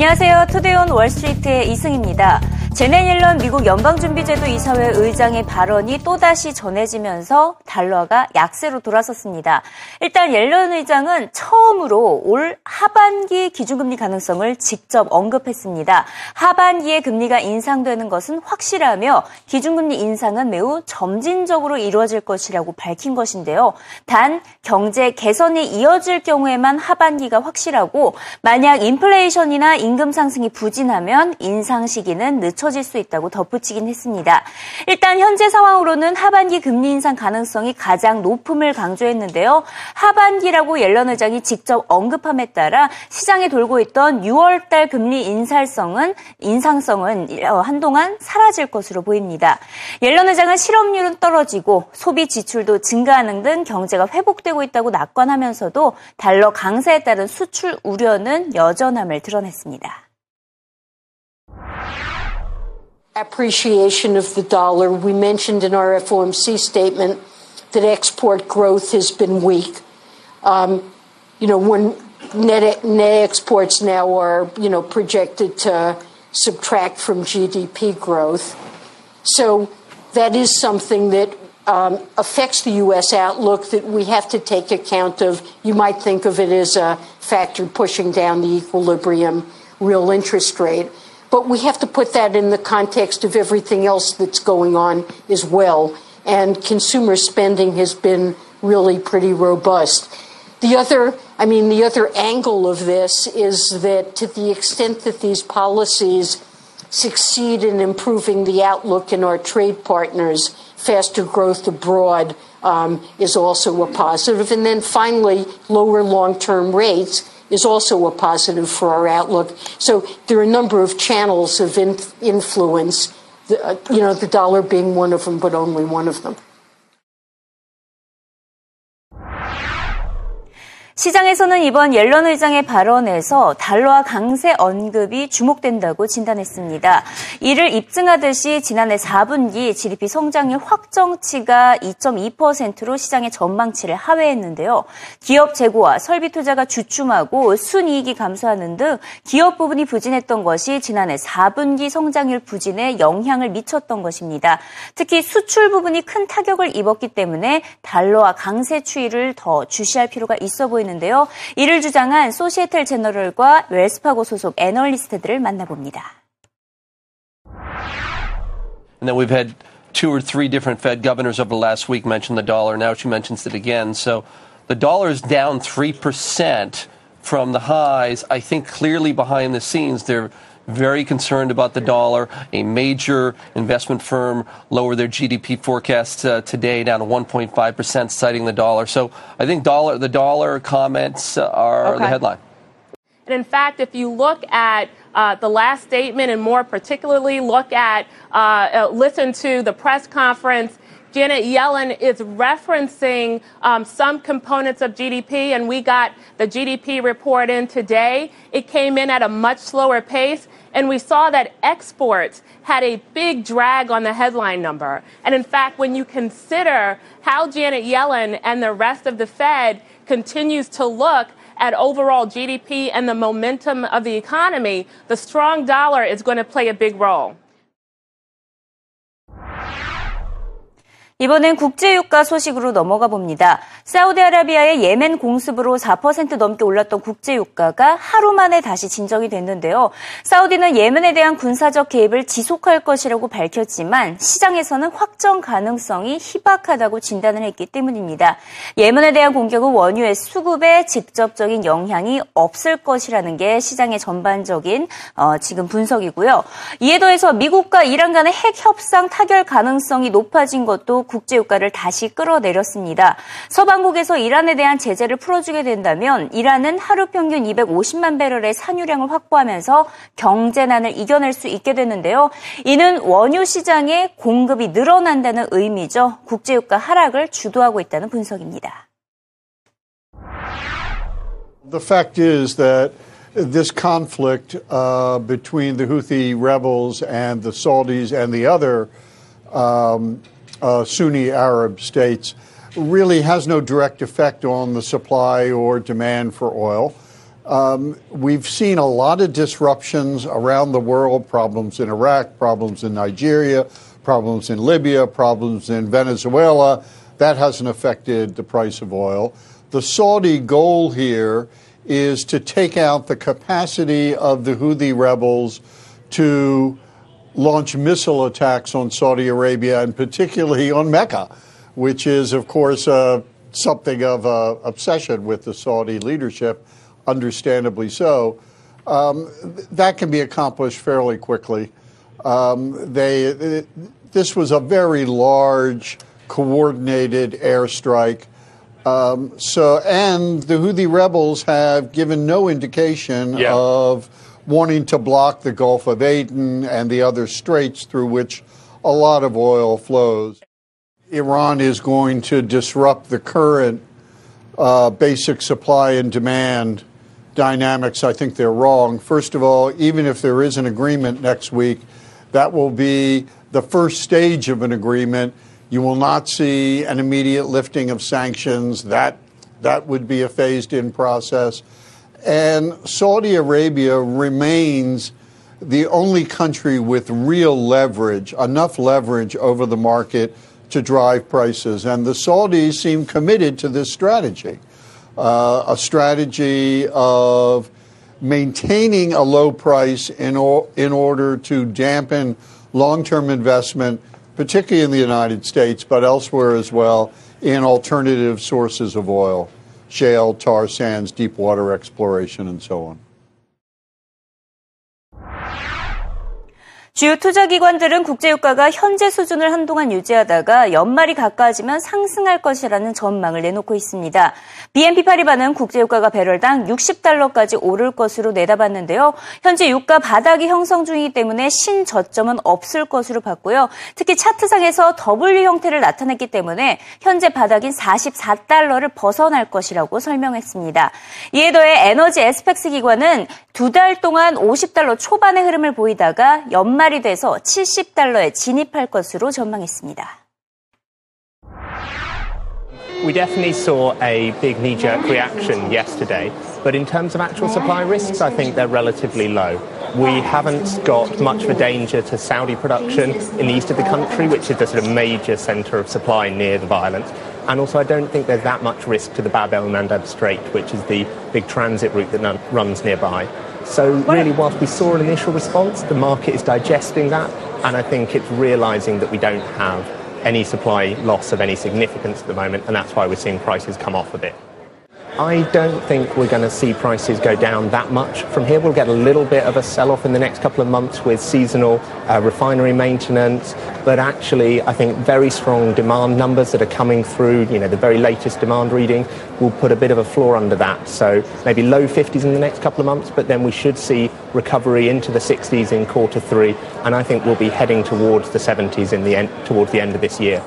안녕하세요. 투데이온 월스트리트의 이승입니다. 제네 옐런 미국 연방준비제도 이사회 의장의 발언이 또다시 전해지면서 달러가 약세로 돌아섰습니다. 일단 옐런 의장은 처음으로 올 하반기 기준금리 가능성을 직접 언급했습니다. 하반기에 금리가 인상되는 것은 확실하며 기준금리 인상은 매우 점진적으로 이루어질 것이라고 밝힌 것인데요. 단 경제 개선이 이어질 경우에만 하반기가 확실하고 만약 인플레이션이나 임금 상승이 부진하면 인상 시기는 늦춰 늦춰질 수 있다고 덧붙이긴 했습니다. 일단 현재 상황으로는 하반기 금리 인상 가능성이 가장 높음을 강조했는데요. 하반기라고 옐런 의장이 직접 언급함에 따라 시장에 돌고 있던 6월달 금리 인상성은 인상성은 어, 한동안 사라질 것으로 보입니다. 옐런 의장은 실업률은 떨어지고 소비 지출도 증가하는 등 경제가 회복되고 있다고 낙관하면서도 달러 강세에 따른 수출 우려는 여전함을 드러냈습니다. Appreciation of the dollar. We mentioned in our FOMC statement that export growth has been weak. Um, you know, when net, net exports now are, you know, projected to subtract from GDP growth. So that is something that um, affects the U.S. outlook that we have to take account of. You might think of it as a factor pushing down the equilibrium real interest rate. But we have to put that in the context of everything else that's going on as well. And consumer spending has been really pretty robust. The other, I mean, the other angle of this is that to the extent that these policies succeed in improving the outlook in our trade partners, faster growth abroad um, is also a positive. And then finally, lower long term rates is also a positive for our outlook. So there are a number of channels of in- influence, the, uh, you know, the dollar being one of them, but only one of them. 시장에서는 이번 옐런 의장의 발언에서 달러와 강세 언급이 주목된다고 진단했습니다. 이를 입증하듯이 지난해 4분기 GDP 성장률 확정치가 2.2%로 시장의 전망치를 하회했는데요. 기업 재고와 설비 투자가 주춤하고 순이익이 감소하는 등 기업 부분이 부진했던 것이 지난해 4분기 성장률 부진에 영향을 미쳤던 것입니다. 특히 수출 부분이 큰 타격을 입었기 때문에 달러와 강세 추이를 더 주시할 필요가 있어 보이는 있는데요. 이를 주장한 소시에텔 제너럴과 웰스파고 소속 애널리스트들을 만나봅니다. And then we've had two or three different Fed governors over the last week mention the dollar. Now she mentions it again. So the dollar is down 3% from the highs. I think clearly behind the scenes, they're very concerned about the dollar. A major investment firm lowered their GDP forecast uh, today down to 1.5%, citing the dollar. So I think dollar, the dollar comments are okay. the headline. And in fact, if you look at uh, the last statement and more particularly look at, uh, uh listen to the press conference Janet Yellen is referencing um, some components of GDP, and we got the GDP report in today. It came in at a much slower pace, and we saw that exports had a big drag on the headline number. And in fact, when you consider how Janet Yellen and the rest of the Fed continues to look at overall GDP and the momentum of the economy, the strong dollar is going to play a big role. 이번엔 국제유가 소식으로 넘어가 봅니다. 사우디아라비아의 예멘 공습으로 4% 넘게 올랐던 국제유가가 하루 만에 다시 진정이 됐는데요. 사우디는 예멘에 대한 군사적 개입을 지속할 것이라고 밝혔지만 시장에서는 확정 가능성이 희박하다고 진단을 했기 때문입니다. 예멘에 대한 공격은 원유의 수급에 직접적인 영향이 없을 것이라는 게 시장의 전반적인 어, 지금 분석이고요. 이에 더해서 미국과 이란 간의 핵 협상 타결 가능성이 높아진 것도 국제유가를 다시 끌어내렸습니다. 서방국에서 이란에 대한 제재를 풀어주게 된다면 이란은 하루 평균 250만 배럴의 산유량을 확보하면서 경제난을 이겨낼 수 있게 되는데요. 이는 원유 시장의 공급이 늘어난다는 의미죠. 국제유가 하락을 주도하고 있다는 분석입니다. The fact is that this conflict uh, between the Houthi rebels and the Saudis and the other um, uh, Sunni Arab states really has no direct effect on the supply or demand for oil. Um, we've seen a lot of disruptions around the world problems in Iraq, problems in Nigeria, problems in Libya, problems in Venezuela. That hasn't affected the price of oil. The Saudi goal here is to take out the capacity of the Houthi rebels to launch missile attacks on Saudi Arabia and particularly on Mecca, which is, of course, uh, something of an obsession with the Saudi leadership understandably so. Um, that can be accomplished fairly quickly. Um, they, it, this was a very large, coordinated airstrike. Um, so, and the Houthi rebels have given no indication yeah. of wanting to block the Gulf of Aden and the other straits through which a lot of oil flows. Iran is going to disrupt the current uh, basic supply and demand dynamics, I think they're wrong. First of all, even if there is an agreement next week, that will be the first stage of an agreement. You will not see an immediate lifting of sanctions. That, that would be a phased in process. And Saudi Arabia remains the only country with real leverage, enough leverage over the market to drive prices. And the Saudis seem committed to this strategy uh, a strategy of maintaining a low price in, in order to dampen long term investment, particularly in the United States, but elsewhere as well, in alternative sources of oil shale, tar sands, deep water exploration, and so on. 주요 투자기관들은 국제유가가 현재 수준을 한동안 유지하다가 연말이 가까워지면 상승할 것이라는 전망을 내놓고 있습니다. BNP 파리바는 국제유가가 배럴당 60달러까지 오를 것으로 내다봤는데요. 현재 유가 바닥이 형성 중이기 때문에 신저점은 없을 것으로 봤고요. 특히 차트상에서 W 형태를 나타냈기 때문에 현재 바닥인 44달러를 벗어날 것이라고 설명했습니다. 이에 더해 에너지 에스펙스 기관은 두 달 동안 50달러 초반의 흐름을 보이다가 연말 돼서 70달러에 진입할 것으로 전망했습니다. We definitely saw a big knee jerk reaction yesterday, but in terms of actual supply risks, I think they're relatively low. We haven't got much of a danger to Saudi production in the east of the country, which is the sort of major centre of supply near the violence. And also, I don't think there's that much risk to the Bab el Mandeb Strait, which is the big transit route that runs nearby. So really, whilst we saw an initial response, the market is digesting that, and I think it's realising that we don't have any supply loss of any significance at the moment, and that's why we're seeing prices come off a bit. I don't think we're going to see prices go down that much from here. We'll get a little bit of a sell off in the next couple of months with seasonal uh, refinery maintenance, but actually, I think very strong demand numbers that are coming through, you know, the very latest demand reading will put a bit of a floor under that. So maybe low 50s in the next couple of months, but then we should see recovery into the 60s in quarter three, and I think we'll be heading towards the 70s in the end, towards the end of this year.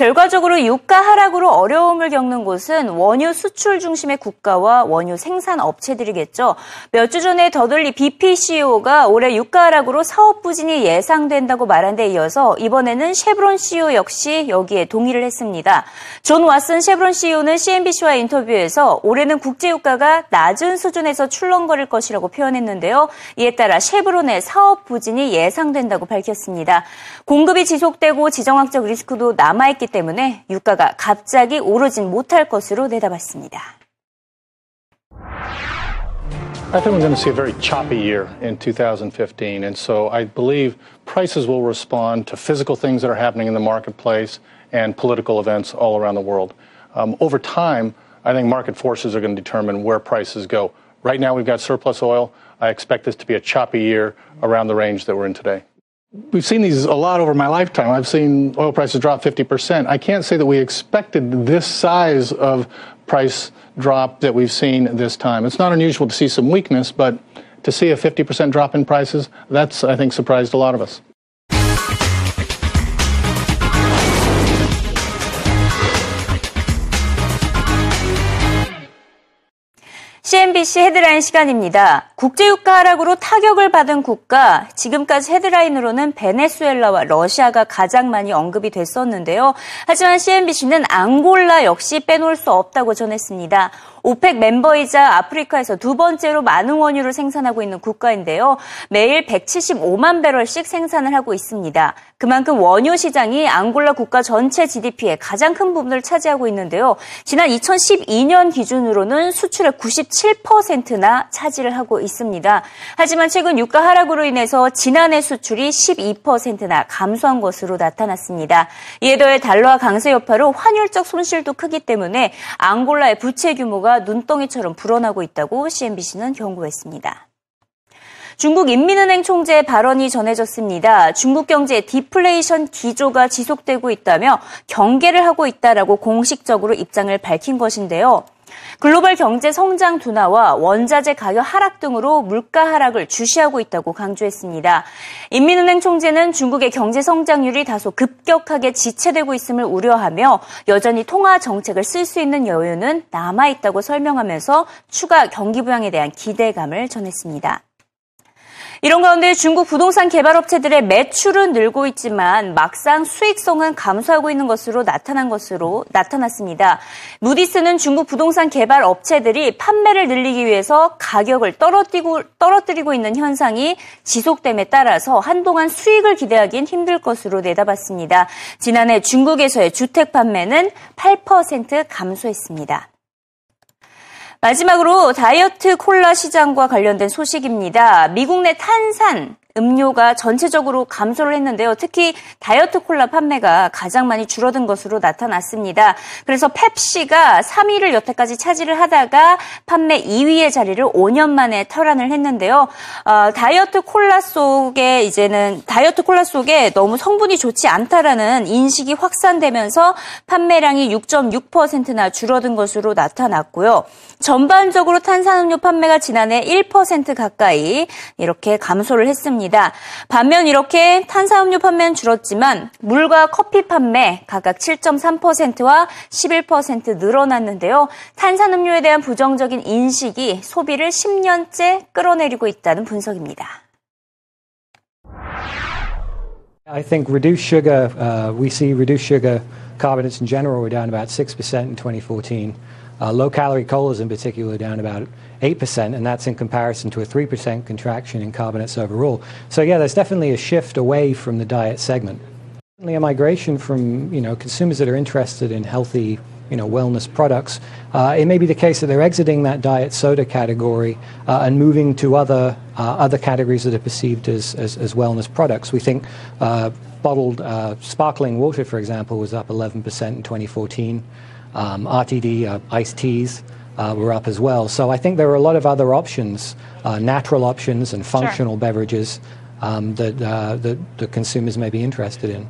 결과적으로 유가 하락으로 어려움을 겪는 곳은 원유 수출 중심의 국가와 원유 생산 업체들이겠죠. 몇 주 전에 더돌리 BP CEO가 올해 유가 하락으로 사업 부진이 예상된다고 말한 데 이어서 이번에는 쉐브론 CEO 역시 여기에 동의를 했습니다. 존 왓슨 쉐브론 CEO는 CNBC와 인터뷰에서 올해는 국제 유가가 낮은 수준에서 출렁거릴 것이라고 표현했는데요. 이에 따라 쉐브론의 사업 부진이 예상된다고 밝혔습니다. 공급이 지속되고 지정학적 리스크도 남아있기 때문에 유가가 갑자기 오르진 못할 것으로 내다봤습니다. I think we're going to see a very choppy year in 2015. And so I believe prices will respond to physical things that are happening in the marketplace and political events all around the world. Um, over time, I think market forces are going to determine where prices go. Right now, we've got surplus oil. I expect this to be a choppy year around the range that we're in today. We've seen these a lot over my lifetime. I've seen oil prices drop 50%. I can't say that we expected this size of price drop that we've seen this time. It's not unusual to see some weakness, but to see a 50% drop in prices, that's, I think, surprised a lot of us. CNBC 헤드라인 시간입니다. 국제유가 하락으로 타격을 받은 국가, 지금까지 헤드라인으로는 베네수엘라와 러시아가 가장 많이 언급이 됐었는데요. 하지만 CNBC는 앙골라 역시 빼놓을 수 없다고 전했습니다. 오펙 멤버이자 아프리카에서 두 번째로 많은 원유를 생산하고 있는 국가인데요. 매일 175만 배럴씩 생산을 하고 있습니다. 그만큼 원유 시장이 앙골라 국가 전체 GDP의 가장 큰 부분을 차지하고 있는데요. 지난 2012년 기준으로는 수출의 97%나 차지를 하고 있습니다. 하지만 최근 유가 하락으로 인해서 지난해 수출이 12%나 감소한 것으로 나타났습니다. 이에 더해 달러와 강세 여파로 환율적 손실도 크기 때문에 앙골라의 부채 규모가 눈덩이처럼 불어나고 있다고 CNBC는 경고했습니다. 중국 인민은행 총재의 발언이 전해졌습니다. 중국 경제의 디플레이션 기조가 지속되고 있다며 경계를 하고 있다라고 공식적으로 입장을 밝힌 것인데요. 글로벌 경제 성장 둔화와 원자재 가격 하락 등으로 물가 하락을 주시하고 있다고 강조했습니다. 인민은행 총재는 중국의 경제 성장률이 다소 급격하게 지체되고 있음을 우려하며 여전히 통화 정책을 쓸 수 있는 여유는 남아 있다고 설명하면서 추가 경기 부양에 대한 기대감을 전했습니다. 이런 가운데 중국 부동산 개발업체들의 매출은 늘고 있지만 막상 수익성은 감소하고 있는 것으로 나타난 것으로 나타났습니다. 무디스는 중국 부동산 개발 업체들이 판매를 늘리기 위해서 가격을 떨어뜨리고, 떨어뜨리고 있는 현상이 지속됨에 따라서 한동안 수익을 기대하기는 힘들 것으로 내다봤습니다. 지난해 중국에서의 주택 판매는 8% 감소했습니다. 마지막으로 다이어트 콜라 시장과 관련된 소식입니다. 미국 내 탄산 음료가 전체적으로 감소를 했는데요. 특히 다이어트 콜라 판매가 가장 많이 줄어든 것으로 나타났습니다. 그래서 펩시가 3위를 여태까지 차지를 하다가 판매 2위의 자리를 5년 만에 탈환을 했는데요. 어, 다이어트 콜라 속에 이제는 다이어트 콜라 속에 너무 성분이 좋지 않다라는 인식이 확산되면서 판매량이 6.6%나 줄어든 것으로 나타났고요. 전반적으로 탄산음료 판매가 지난해 1% 가까이 이렇게 감소를 했습니다. 합니다. 반면 이렇게 탄산음료 판매는 줄었지만 물과 커피 판매 각각 7.3%와 11% 늘어났는데요. 탄산음료에 대한 부정적인 인식이 소비를 10년째 끌어내리고 있다는 분석입니다. I think reduced sugar, uh, we see reduced sugar carbonates in general were down about 6% in 2014. Uh, low calorie colas in particular down about 8%, and that's in comparison to a 3% contraction in carbonates overall. So, yeah, there's definitely a shift away from the diet segment. Definitely a migration from you know consumers that are interested in healthy you know wellness products. Uh, it may be the case that they're exiting that diet soda category uh, and moving to other uh, other categories that are perceived as, as, as wellness products. We think uh, bottled uh, sparkling water, for example, was up 11% in 2014. Um, RTD uh, iced teas uh, were up as well. So I think there are a lot of other options, uh, natural options and functional sure. beverages um, that, uh, that the consumers may be interested in.